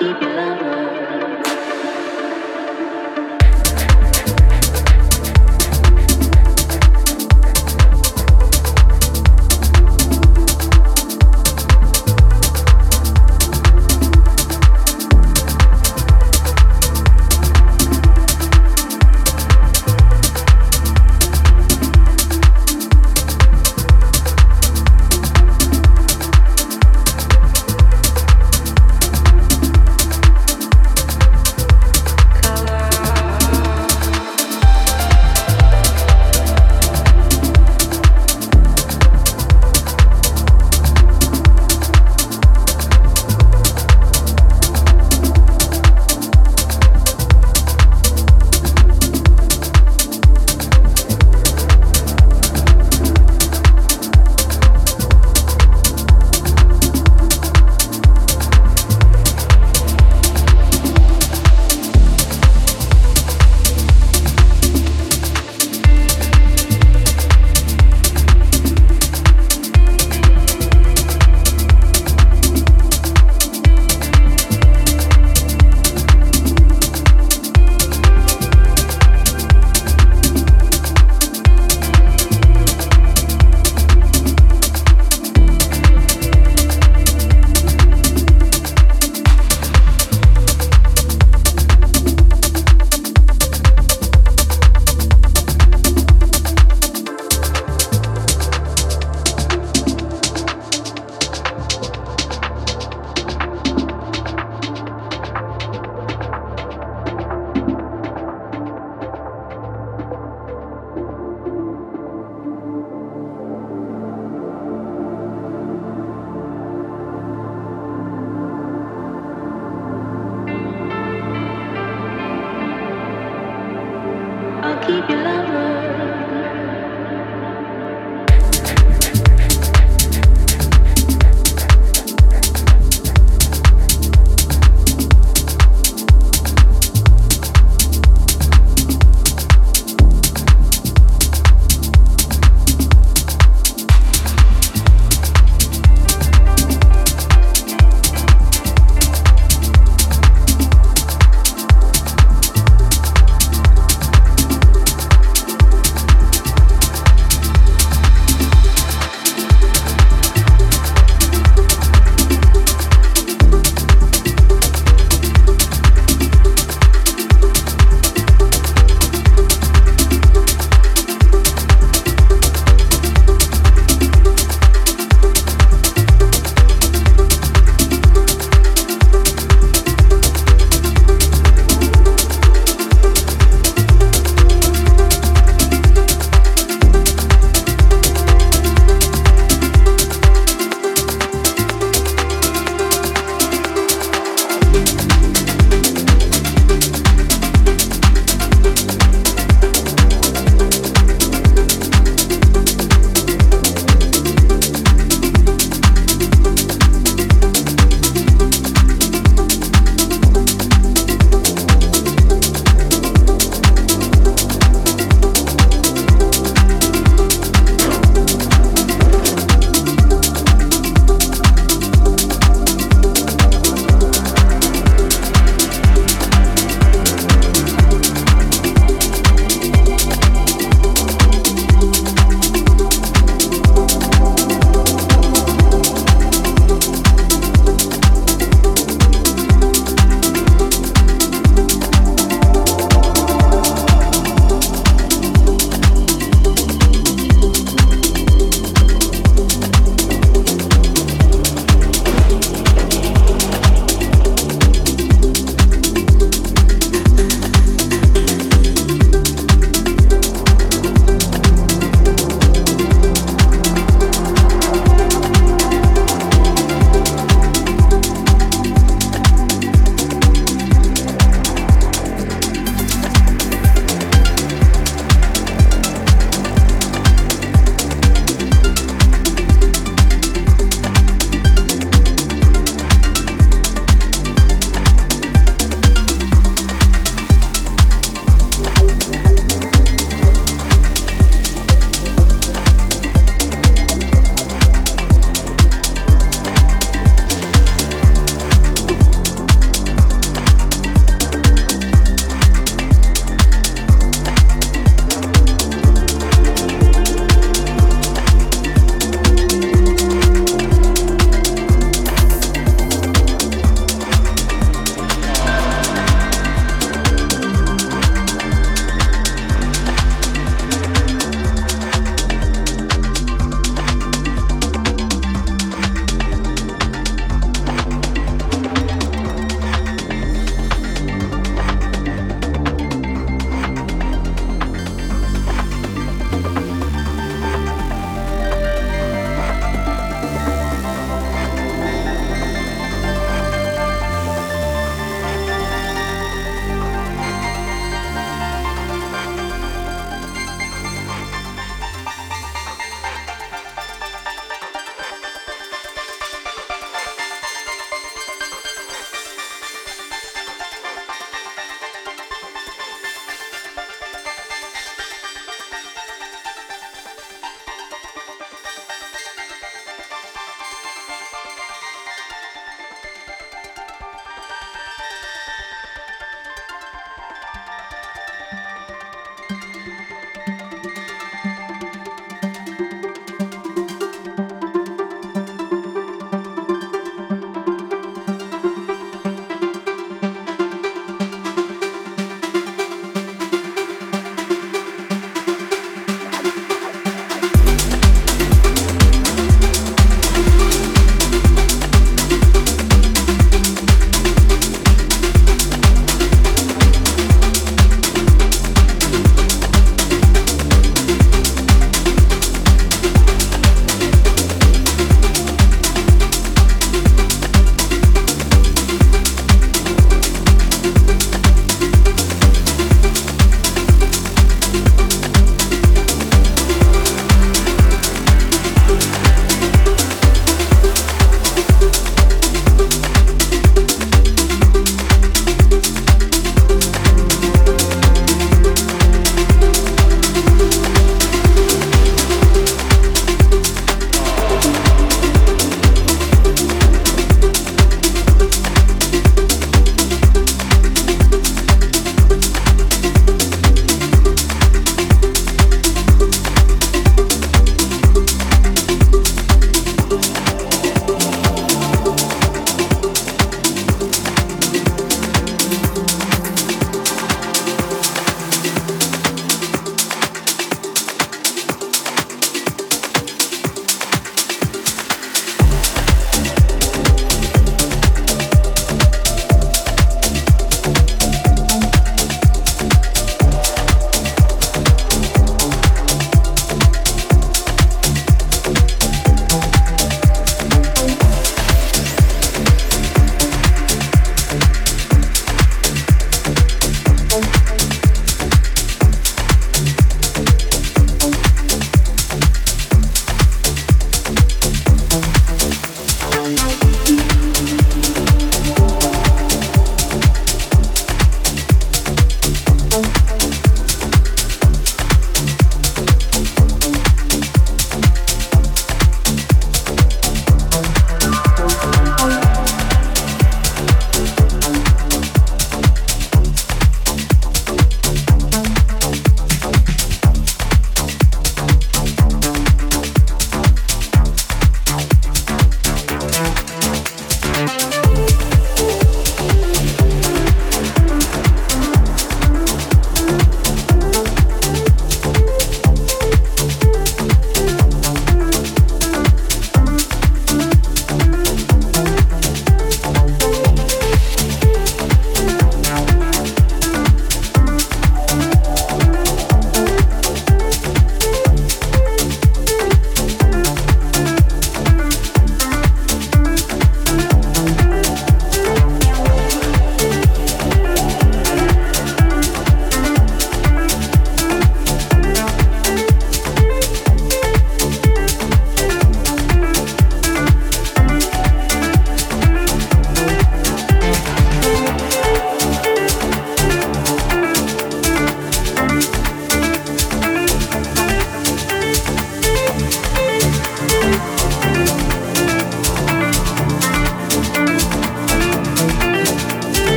keep your lover.